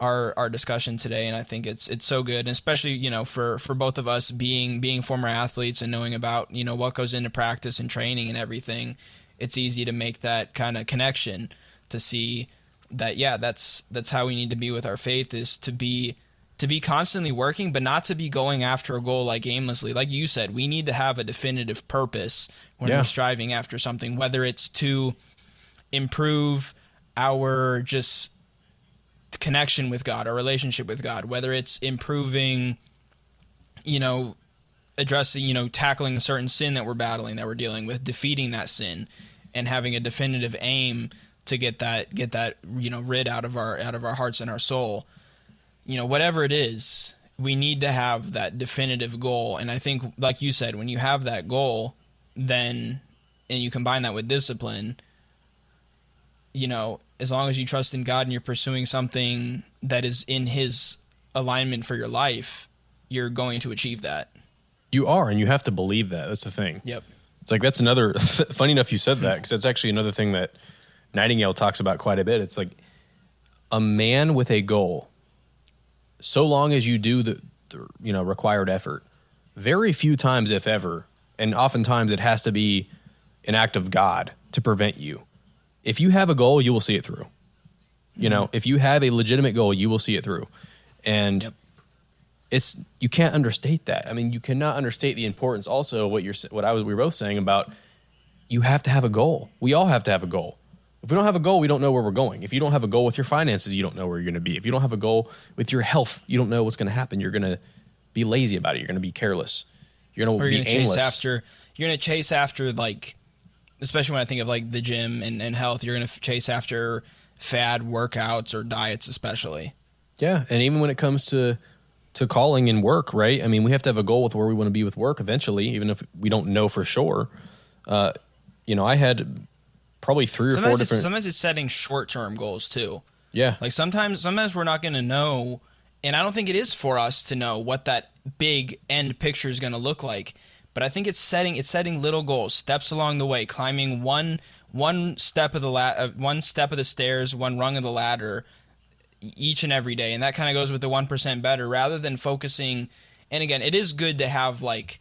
our our discussion today and I think it's it's so good and especially you know for for both of us being being former athletes and knowing about you know what goes into practice and training and everything it's easy to make that kind of connection to see that yeah that's that's how we need to be with our faith is to be to be constantly working but not to be going after a goal like aimlessly like you said we need to have a definitive purpose when Yeah. we're striving after something whether it's to improve our just connection with God, our relationship with God, whether it's improving, you know, addressing, you know, tackling a certain sin that we're battling, that we're dealing with, defeating that sin, and having a definitive aim to get that get that you know rid out of our out of our hearts and our soul. You know, whatever it is, we need to have that definitive goal. And I think, like you said, when you have that goal, then and you combine that with discipline, you know, as long as you trust in God and you're pursuing something that is in His alignment for your life, you're going to achieve that. You are, and you have to believe that. That's the thing. Yep. It's like that's another. funny enough, you said that because that's actually another thing that Nightingale talks about quite a bit. It's like a man with a goal. So long as you do the, the you know required effort, very few times, if ever, and oftentimes it has to be an act of God to prevent you. If you have a goal, you will see it through. You know, if you have a legitimate goal, you will see it through, and Yep. it's you can't understate that. I mean, you cannot understate the importance. Also, what you're what I was we were both saying about you have to have a goal. We all have to have a goal. If we don't have a goal, we don't know where we're going. If you don't have a goal with your finances, you don't know where you're going to be. If you don't have a goal with your health, you don't know what's going to happen. You're going to be lazy about it. You're going to be careless. You're going to be gonna aimless. chase after. You're gonna chase after like, especially when I think of like the gym and, and health. You're gonna f- chase after fad workouts or diets, especially. Yeah, and even when it comes to to calling and work, right? I mean, we have to have a goal with where we want to be with work eventually, even if we don't know for sure. Uh, you know, I had probably three or four Sometimes it's, different. sometimes it's setting short term goals too. yeah, Like sometimes sometimes we're not going to know and I don't think it is for us to know what that big end picture is going to look like. But I think it's setting it's setting little goals, steps along the way, climbing one one step of the la- uh, one step of the stairs, one rung of the ladder each and every day. And that kind of goes with the 1% better rather than focusing and again, it is good to have like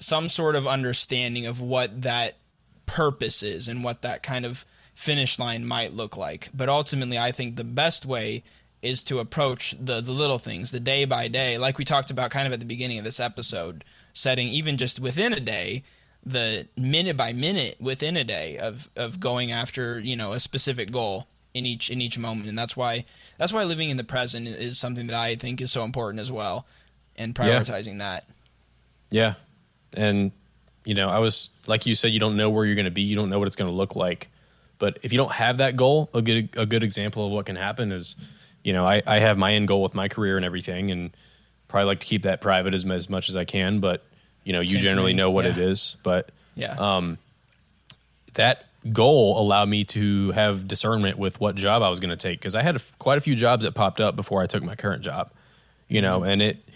some sort of understanding of what that purpose is and what that kind of finish line might look like. But ultimately, I think the best way is to approach the the little things, the day by day, like we talked about kind of at the beginning of this episode, setting even just within a day, the minute by minute within a day of of going after you know a specific goal in each in each moment, and that's why that's why living in the present is something that I think is so important as well, and Yeah. prioritizing that. yeah, and you know, I was like you said, you don't know where you're going to be, you don't know what it's going to look like, but if you don't have that goal, a good a good example of what can happen is, you know, I, I have my end goal with my career and everything, and probably like to keep that private as as much as I can, but you know, you Same generally know what yeah. it is, but Yeah. Um, that goal allowed me to have discernment with what job I was going to take because I had a quite a few jobs that popped up before I took my current job, you know, and it,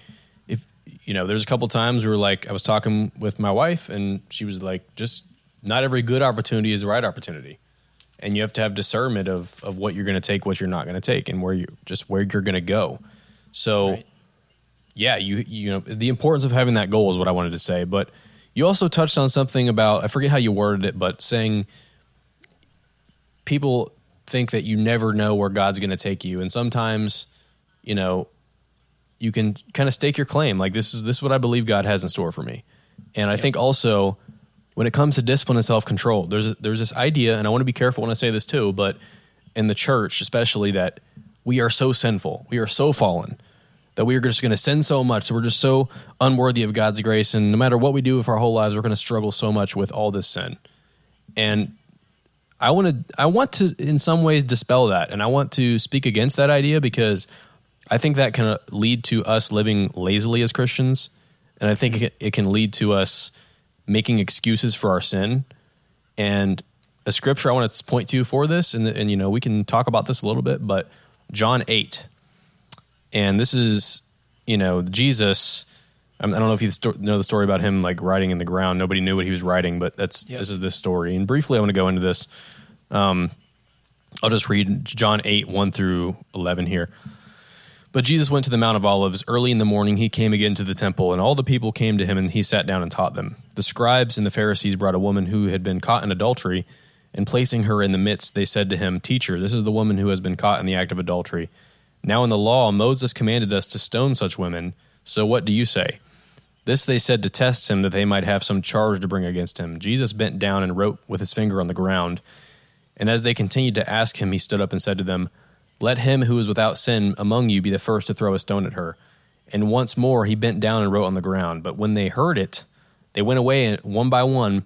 if you know, there's a couple times where like I was talking with my wife and she was like, just not every good opportunity is the right opportunity, and you have to have discernment of of what you're going to take, what you're not going to take, and where you just where you're going to go. So Right. Yeah, you you know the importance of having that goal is what I wanted to say. But you also touched on something about I forget how you worded it, but saying people think that you never know where God's going to take you, and sometimes you know you can kind of stake your claim like this is this is what I believe God has in store for me, and I think also when it comes to discipline and self control, there's there's this idea, and I want to be careful when I say this too, but in the church especially that we are so sinful, we are so fallen that we are just going to sin so much. We're just so unworthy of God's grace. And no matter what we do with our whole lives, we're going to struggle so much with all this sin. And I want to, I want to, in some ways, dispel that. And I want to speak against that idea because I think that can lead to us living lazily as Christians. And I think it, it can lead to us making excuses for our sin. And a scripture I want to point to for this, and, and you know, we can talk about this a little bit, but John 8 and this is you know Jesus. I don't know if you know the story about him like writing in the ground. Nobody knew what he was writing, but that's yep. this is this story. And briefly, I want to go into this. Um, I'll just read John eight one through eleven here. But Jesus went to the Mount of Olives. Early in the morning, he came again to the temple, and all the people came to him, and he sat down and taught them. The scribes and the Pharisees brought a woman who had been caught in adultery, and placing her in the midst, they said to him, Teacher, this is the woman who has been caught in the act of adultery. Now in the law, Moses commanded us to stone such women. So what do you say? This they said to test him, that they might have some charge to bring against him. Jesus bent down and wrote with his finger on the ground. And as they continued to ask him, he stood up and said to them, Let him who is without sin among you be the first to throw a stone at her. And once more he bent down and wrote on the ground. But when they heard it, they went away one by one,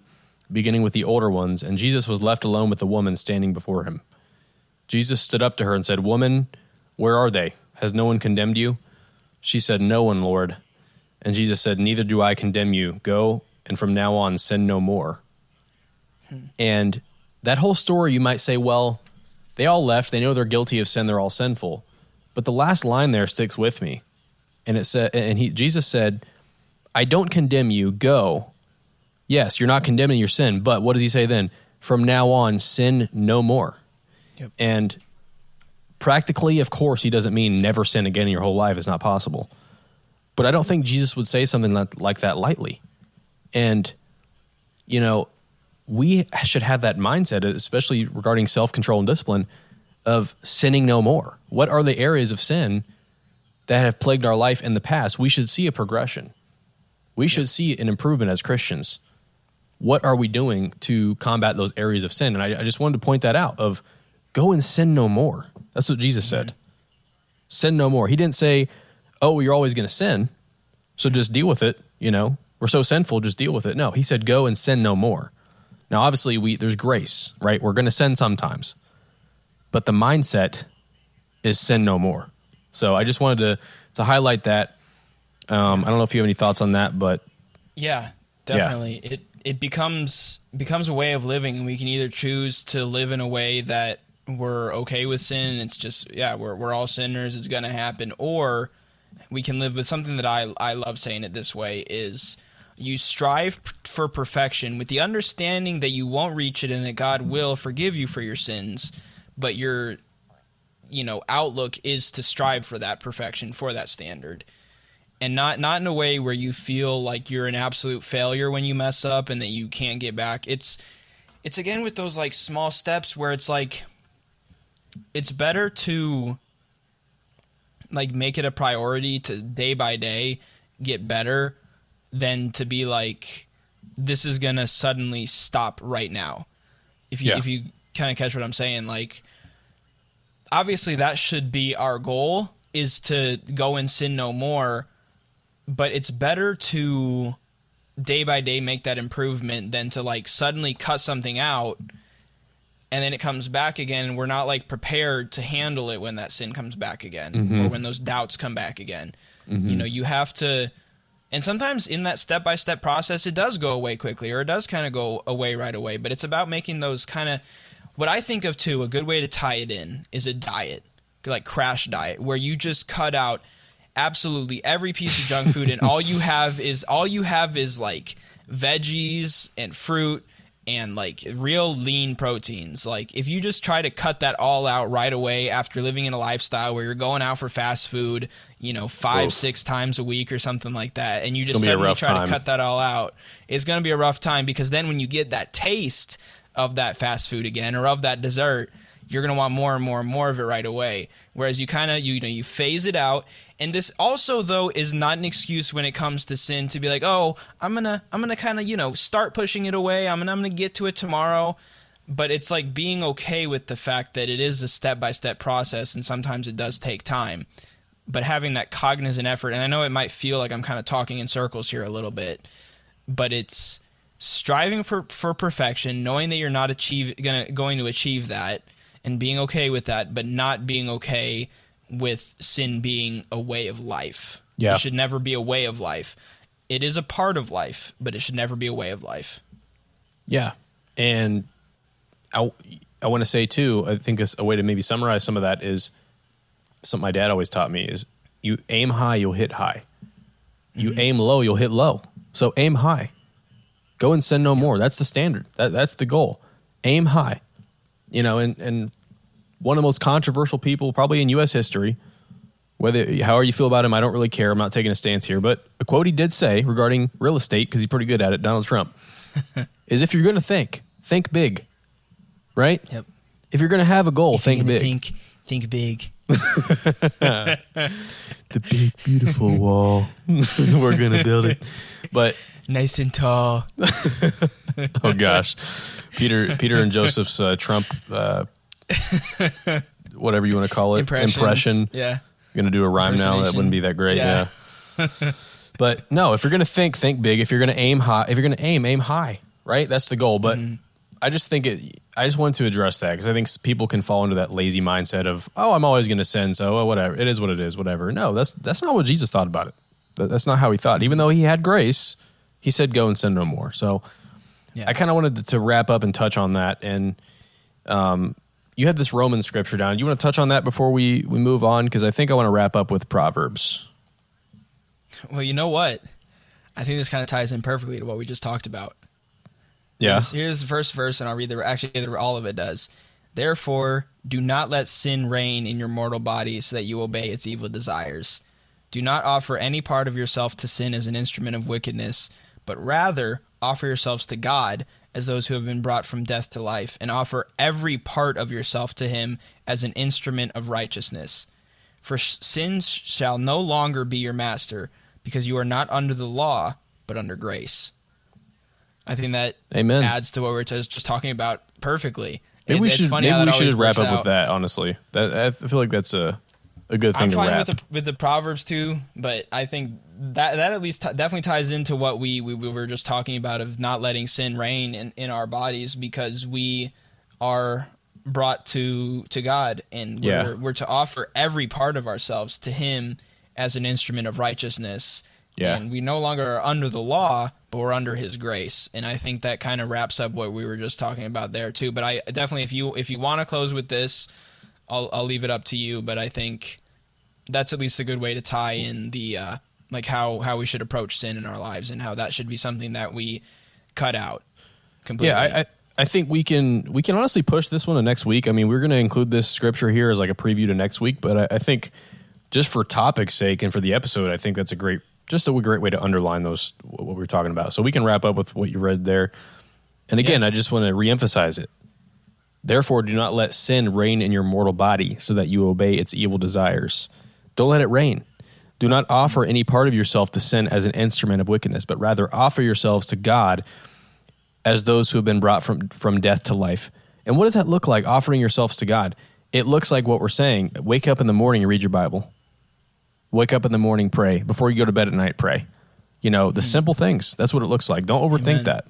beginning with the older ones, and Jesus was left alone with the woman standing before him. Jesus stood up to her and said, Woman, where are they? Has no one condemned you? She said, No one, Lord. And Jesus said, Neither do I condemn you. Go, and from now on sin no more. Hmm. And that whole story, you might say, well, they all left. They know they're guilty of sin. They're all sinful. But the last line there sticks with me. And it said, and he, Jesus said, I don't condemn you. Go. Yes, you're not condemning your sin. But what does he say then? From now on, sin no more. Yep. And Practically, of course, he doesn't mean never sin again in your whole life. It's not possible. But I don't think Jesus would say something like that lightly. And, you know, we should have that mindset, especially regarding self control and discipline, of sinning no more. What are the areas of sin that have plagued our life in the past? We should see a progression. We should see an improvement as Christians. What are we doing to combat those areas of sin? And I, I just wanted to point that out of go and sin no more. That's what Jesus said. Sin no more. He didn't say, "Oh, you're always going to sin, so just deal with it." You know, we're so sinful, just deal with it. No, he said, "Go and sin no more." Now, obviously, we there's grace, right? We're going to sin sometimes, but the mindset is sin no more. So I just wanted to to highlight that. Um, I don't know if you have any thoughts on that, but yeah, definitely. Yeah. It it becomes becomes a way of living, and we can either choose to live in a way that we're okay with sin it's just yeah we're we're all sinners it's to happen or we can live with something that I I love saying it this way is you strive for perfection with the understanding that you won't reach it and that God will forgive you for your sins but your you know outlook is to strive for that perfection for that standard. And not not in a way where you feel like you're an absolute failure when you mess up and that you can't get back. It's it's again with those like small steps where it's like it's better to like make it a priority to day by day get better than to be like this is gonna suddenly stop right now. If you yeah. if you kind of catch what I'm saying, like obviously that should be our goal is to go and sin no more, but it's better to day by day make that improvement than to like suddenly cut something out and then it comes back again and we're not like prepared to handle it when that sin comes back again mm-hmm. or when those doubts come back again mm-hmm. you know you have to and sometimes in that step by step process it does go away quickly or it does kind of go away right away but it's about making those kind of what i think of too a good way to tie it in is a diet like crash diet where you just cut out absolutely every piece of junk food and all you have is all you have is like veggies and fruit and like real lean proteins. Like if you just try to cut that all out right away after living in a lifestyle where you're going out for fast food, you know, five, Oof. six times a week or something like that, and you just suddenly try time. to cut that all out, it's going to be a rough time because then when you get that taste of that fast food again or of that dessert, you're going to want more and more and more of it right away. Whereas you kind of you, you know you phase it out, and this also though is not an excuse when it comes to sin to be like, oh, I'm gonna I'm gonna kind of you know start pushing it away. I'm gonna I'm gonna get to it tomorrow. But it's like being okay with the fact that it is a step by step process, and sometimes it does take time. But having that cognizant effort, and I know it might feel like I'm kind of talking in circles here a little bit, but it's striving for for perfection, knowing that you're not achieve gonna going to achieve that, and being okay with that, but not being okay with sin being a way of life. Yeah. it should never be a way of life. It is a part of life, but it should never be a way of life. Yeah, and I I want to say too. I think a way to maybe summarize some of that is something my dad always taught me: is you aim high, you'll hit high. You mm-hmm. aim low, you'll hit low. So aim high. Go and sin no more. That's the standard. That that's the goal. Aim high. You know, and and one of the most controversial people probably in U.S. history. Whether however you feel about him, I don't really care. I'm not taking a stance here, but a quote he did say regarding real estate because he's pretty good at it. Donald Trump is if you're going to think, think big, right? Yep. If you're going to have a goal, think big. Think, think big. the big beautiful wall. We're going to build it. But Nice and tall. oh gosh, Peter, Peter and Joseph's uh, Trump, uh, whatever you want to call it, impression. Yeah. Going to do a rhyme now. That wouldn't be that great. Yeah. Yeah. but no, if you're going to think, think big. If you're going to aim high, if you're going to aim, aim high. Right. That's the goal. But Mm-hmm. I just think it. I just wanted to address that because I think people can fall into that lazy mindset of, oh, I'm always going to sin, so oh, whatever. It is what it is. Whatever. No, that's that's not what Jesus thought about it. That's not how he thought. Even though he had grace, he said, "Go and sin no more." So Yeah. I kind of wanted to, to wrap up and touch on that. And um, you had this Roman scripture down. You want to touch on that before we we move on because I think I want to wrap up with Proverbs. Well, you know what? I think this kind of ties in perfectly to what we just talked about. Yeah. Here's, here's the first verse, and I'll read the actually all of it does. Therefore, do not let sin reign in your mortal body, so that you obey its evil desires. Do not offer any part of yourself to sin as an instrument of wickedness, but rather offer yourselves to God as those who have been brought from death to life, and offer every part of yourself to Him as an instrument of righteousness. For sin shall no longer be your master, because you are not under the law, but under grace. I think that Amen. adds to what we we're just, talking about perfectly. Maybe It's- we it's should funny maybe we should wrap up with that. Honestly, that I feel like that's a a good thing I'm to fine wrap. with the with the proverbs too, but I think that that at least t- definitely ties into what we, we we were just talking about of not letting sin reign in, in our bodies because we are brought to to God and we're Yeah. we're to offer every part of ourselves to Him as an instrument of righteousness. Yeah. And we no longer are under the law, but we're under His grace. And I think that kind of wraps up what we were just talking about there too. But I definitely, if you if you want to close with this, I'll I'll leave it up to you. But I think that's at least a good way to tie in the uh, like how how we should approach sin in our lives and how that should be something that we cut out completely. Yeah, I, I I think we can we can honestly push this one to next week. I mean, we're going to include this scripture here as like a preview to next week, but I, I think just for topic's sake and for the episode, I think that's a great just a great way to underline those what we're talking about. So we can wrap up with what you read there. And again, Yeah. I just want to reemphasize it. Therefore, do not let sin reign in your mortal body, so that you obey its evil desires. Don't let it reign. Do not offer any part of yourself to sin as an instrument of wickedness, but rather offer yourselves to God as those who have been brought from, from death to life. And what does that look like, offering yourselves to God? It looks like what we're saying. Wake up in the morning and read your Bible. Wake up in the morning, pray. Before you go to bed at night, pray. You know, the hmm. simple things. That's what it looks like. Don't overthink Amen. that.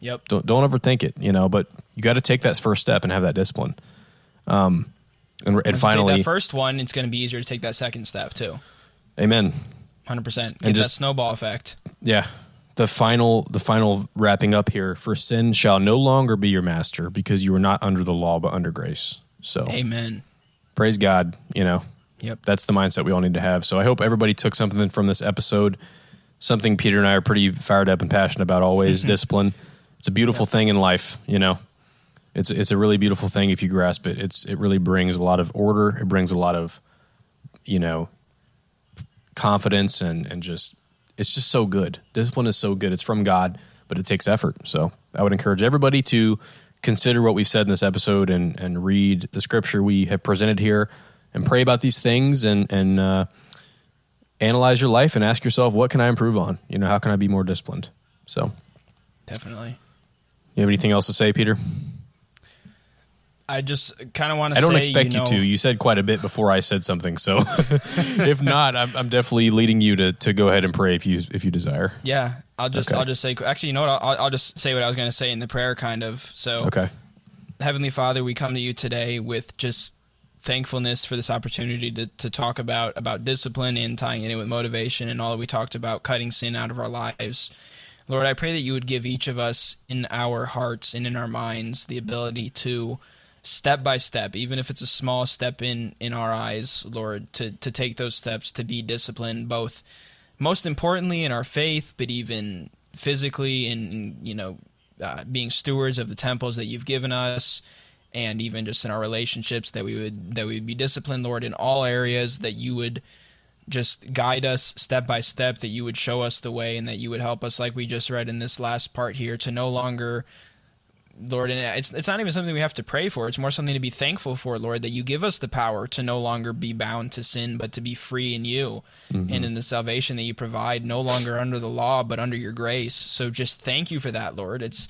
Yep. Don't, don't overthink it, you know, but you got to take that first step and have that discipline. Um, and, and finally, that first one, it's going to be easier to take that second step too. amen. Hundred percent. And just- that snowball effect. Yeah. The final the final wrapping up here for sin shall no longer be your master because you are not under the law but under grace. So Amen. praise God, you know. Yep. That's the mindset we all need to have. So I hope everybody took something from this episode. Something Peter and I are pretty fired up and passionate about always discipline. It's a beautiful thing in life, you know. It's it's a really beautiful thing if you grasp it. It's it really brings a lot of order. It brings a lot of, you know, confidence and and just it's just so good. Discipline is so good. It's from God, but it takes effort. So I would encourage everybody to consider what we've said in this episode and and read the scripture we have presented here and pray about these things and and uh, analyze your life and ask yourself what can I improve on? You know, how can I be more disciplined? So Definitely. You have anything else to say, Peter? I just kind of want to. I don't say, expect you, know, to. You said quite a bit before I said something, so if not, I'm, I'm definitely leading you to, to go ahead and pray if you if you desire. Yeah, I'll just Okay. I'll just say actually, you know what? I'll, I'll just say what I was going to say in the prayer, kind of. So, Okay. Heavenly Father, we come to you today with just thankfulness for this opportunity to, to talk about about discipline and tying it in with motivation and all that we talked about cutting sin out of our lives. Lord, I pray that you would give each of us in our hearts and in our minds the ability to step by step, even if it's a small step in in our eyes, Lord, to to take those steps to be disciplined, both most importantly in our faith, but even physically in, you know uh, being stewards of the temples that you've given us, and even just in our relationships that we would that we would be disciplined, Lord, in all areas that you would just guide us step by step that you would show us the way and that you would help us like we just read in this last part here to no longer Lord, and it's it's not even something we have to pray for. It's more something to be thankful for, Lord, that you give us the power to no longer be bound to sin, but to be free in you mm-hmm. and in the salvation that you provide, no longer under the law, but under your grace. So just thank you for that, Lord. It's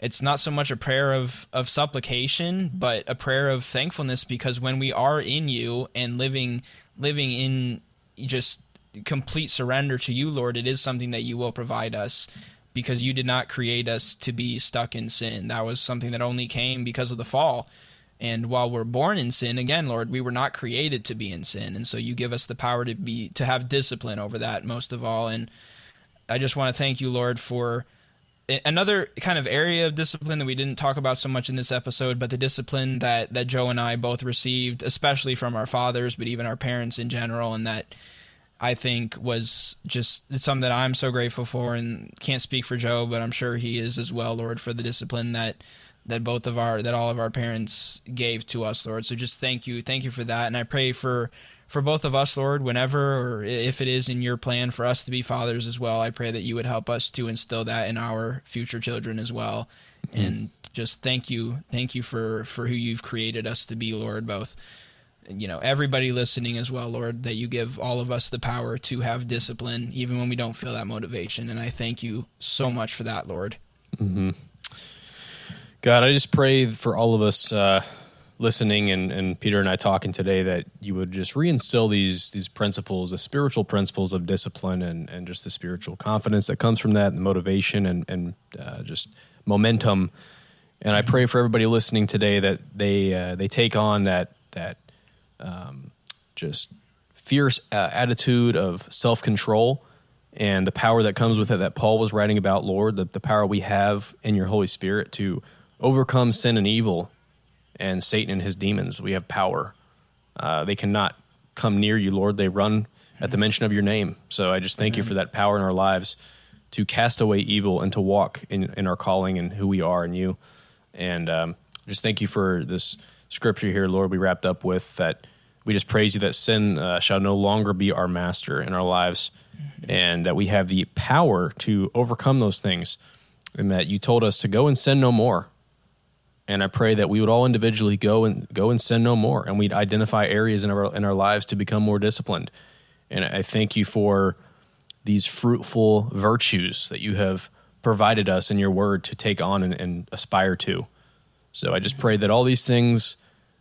it's not so much a prayer of, of supplication, but a prayer of thankfulness because when we are in you and living living in just complete surrender to you, Lord, it is something that you will provide us because you did not create us to be stuck in sin. That was something that only came because of the fall. And while we're born in sin, again, Lord, we were not created to be in sin. And so you give us the power to be to have discipline over that most of all. And I just want to thank you, Lord, for another kind of area of discipline that we didn't talk about so much in this episode, but the discipline that that Joe and I both received, especially from our fathers, but even our parents in general, and that I think was just something that I'm so grateful for, and can't speak for Joe, but I'm sure he is as well, Lord, for the discipline that that both of our that all of our parents gave to us, Lord. So just thank you, thank you for that, and I pray for for both of us, Lord, whenever or if it is in your plan for us to be fathers as well, I pray that you would help us to instill that in our future children as well. And just thank you, thank you for for who you've created us to be, Lord, both you know everybody listening as well lord that you give all of us the power to have discipline even when we don't feel that motivation and i thank you so much for that lord Mhm. God, I just pray for all of us uh, listening and, and Peter and I talking today that you would just reinstill these these principles, the spiritual principles of discipline and, and just the spiritual confidence that comes from that, and motivation and, and uh, just momentum. And I pray for everybody listening today that they uh, they take on that that um, just fierce uh, attitude of self control and the power that comes with it that Paul was writing about, Lord, the, the power we have in your Holy Spirit to overcome sin and evil and Satan and his demons. We have power. Uh, they cannot come near you, Lord. They run at the mention of your name. So I just thank you for that power in our lives to cast away evil and to walk in, in our calling and who we are in you. And um, just thank you for this scripture here, Lord, we wrapped up with that we just praise you that sin uh, shall no longer be our master in our lives and that we have the power to overcome those things and that you told us to go and sin no more and I pray that we would all individually go and go and sin no more, and we'd identify areas in our in our lives to become more disciplined. And I thank you for these fruitful virtues that you have provided us in your word to take on and, and aspire to. So I just pray that all these things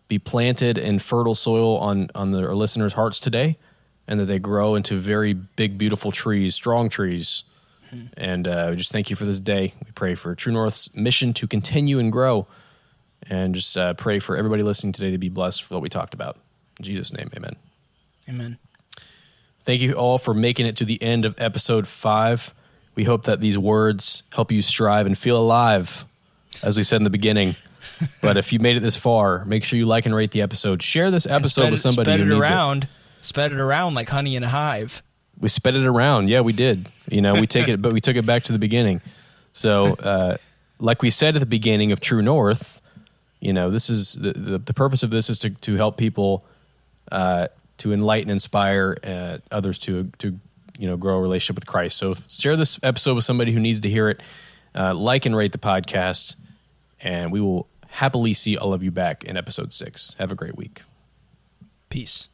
be planted in fertile soil on on the, our listeners' hearts today, and that they grow into very big, beautiful trees, strong trees. And uh, we just thank you for this day. We pray for True North's mission to continue and grow and just uh, pray for everybody listening today to be blessed for what we talked about. In Jesus' name, amen. amen Thank you all for making it to the end of episode five. We hope that these words help you strive and feel alive, as we said in the beginning. But if you made it this far, make sure you like and rate the episode. Share this episode spread with somebody spread who it needs around spread it around like honey in a hive. We sped it around. Yeah, we did. You know, we take it, but we took it back to the beginning. So uh, like we said at the beginning of True North, you know, this is the the, the purpose of this is to to help people uh, to enlighten, inspire uh, others to to you know grow a relationship with Christ. So share this episode with somebody who needs to hear it. Uh, like and rate the podcast, and we will happily see all of you back in episode six. Have a great week. Peace.